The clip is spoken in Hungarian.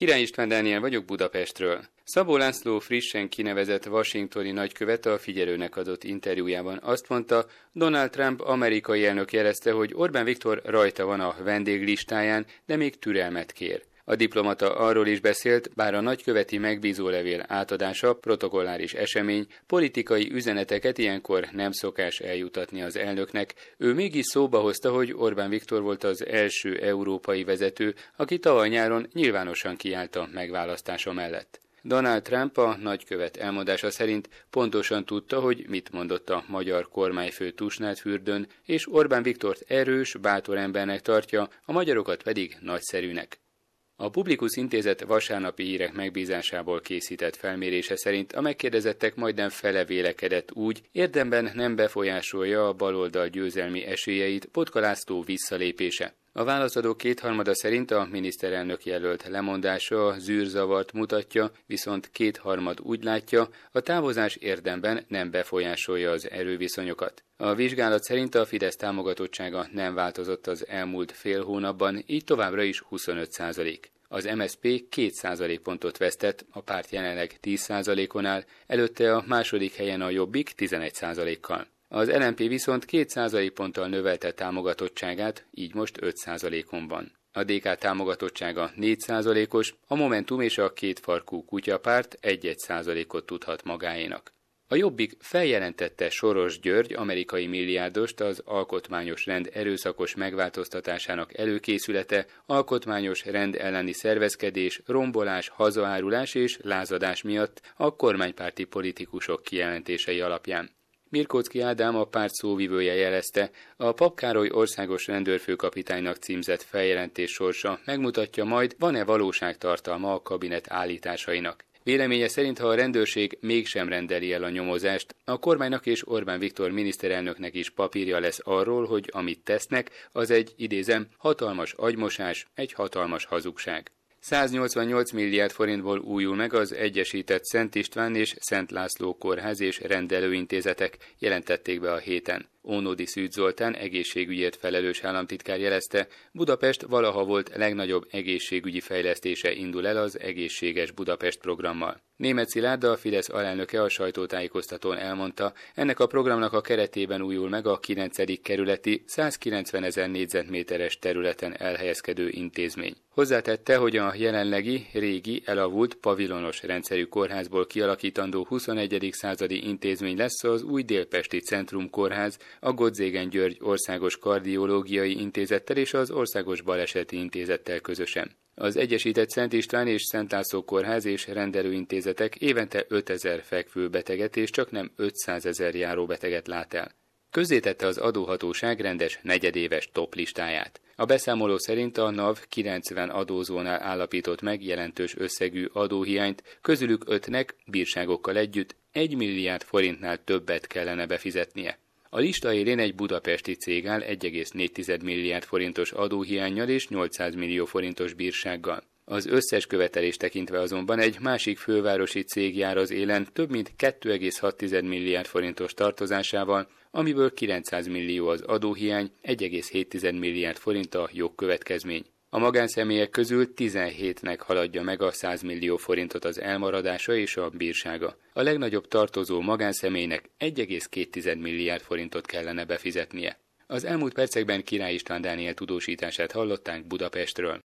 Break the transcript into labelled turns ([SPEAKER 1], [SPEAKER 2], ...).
[SPEAKER 1] Király István Dániel vagyok Budapestről. Szabó László frissen kinevezett washingtoni nagykövet a figyelőnek adott interjújában azt mondta, Donald Trump amerikai elnök jelezte, hogy Orbán Viktor rajta van a vendéglistáján, de még türelmet kér. A diplomata arról is beszélt, bár a nagyköveti megbízólevél átadása protokolláris esemény, politikai üzeneteket ilyenkor nem szokás eljutatni az elnöknek. Ő mégis szóba hozta, hogy Orbán Viktor volt az első európai vezető, aki tavaly nyáron nyilvánosan kiállt megválasztása mellett. Donald Trump a nagykövet elmondása szerint pontosan tudta, hogy mit mondott a magyar kormányfő Tusnát fürdőn, és Orbán Viktort erős, bátor embernek tartja, a magyarokat pedig nagyszerűnek. A Publikus Intézet vasárnapi hírek megbízásából készített felmérése szerint a megkérdezettek majdnem fele vélekedett úgy, érdemben nem befolyásolja a baloldal győzelmi esélyeit Potka László visszalépése. A válaszadók kétharmada szerint a miniszterelnök jelölt lemondása zűrzavart mutatja, viszont kétharmad úgy látja, a távozás érdemben nem befolyásolja az erőviszonyokat. A vizsgálat szerint a Fidesz támogatottsága nem változott az elmúlt fél hónapban, így továbbra is 25 százalék. Az MSP 2 pontot vesztett, a párt jelenleg 10 on áll, előtte a második helyen a Jobbik 11 kal Az LNP viszont 2% ponttal növelte támogatottságát, így most 5 on van. A DK támogatottsága 4% os a Momentum és a két farkú kutyapárt 1-1 ot tudhat magáénak. A Jobbik feljelentette Soros György, amerikai milliárdost az alkotmányos rend erőszakos megváltoztatásának előkészülete, alkotmányos rend elleni szervezkedés, rombolás, hazaárulás és lázadás miatt a kormánypárti politikusok kijelentései alapján. Mirkóczki Ádám a párt szóvivője jelezte, a Papkároly országos rendőrfőkapitánynak címzett feljelentés sorsa megmutatja majd, van-e valóságtartalma a kabinet állításainak. Véleménye szerint, ha a rendőrség mégsem rendeli el a nyomozást, a kormánynak és Orbán Viktor miniszterelnöknek is papírja lesz arról, hogy amit tesznek, az egy, idézem, hatalmas agymosás, egy hatalmas hazugság. 188 milliárd forintból újul meg az Egyesített Szent István és Szent László kórház és rendelőintézetek, jelentették be a héten. Ónodi Szűd Zoltán egészségügyért felelős államtitkár jelezte, Budapest valaha volt legnagyobb egészségügyi fejlesztése indul el az Egészséges Budapest programmal. Német Szilárd, a Fidesz alelnöke a sajtótájékoztatón elmondta, ennek a programnak a keretében újul meg a 9. kerületi 190 ezer négyzetméteres területen elhelyezkedő intézmény. Hozzátette, hogy a jelenlegi, régi, elavult, pavilonos rendszerű kórházból kialakítandó 21. századi intézmény lesz az új Délpesti Centrum Kórház, a Godzégen György Országos Kardiológiai Intézettel és az Országos Baleseti Intézettel közösen. Az Egyesített Szent István és Szent László Kórház és rendelőintézetek évente 5000 beteget és csak nem 500 ezer járóbeteget lát el. Közzétette az adóhatóság rendes negyedéves top listáját. A beszámoló szerint a NAV 90 adózónál állapított meg jelentős összegű adóhiányt, közülük ötnek bírságokkal együtt 1 milliárd forintnál többet kellene befizetnie. A lista élén egy budapesti cég áll 1,4 milliárd forintos adóhiányjal és 800 millió forintos bírsággal. Az összes követelés tekintve azonban egy másik fővárosi cég jár az élen több mint 2,6 milliárd forintos tartozásával, amiből 900 millió az adóhiány, 1,7 milliárd forint a jogkövetkezmény. A magánszemélyek közül 17-nek haladja meg a 100 millió forintot az elmaradása és a bírsága. A legnagyobb tartozó magánszemélynek 1,2 milliárd forintot kellene befizetnie. Az elmúlt percekben Király István Dániel tudósítását hallották Budapestről.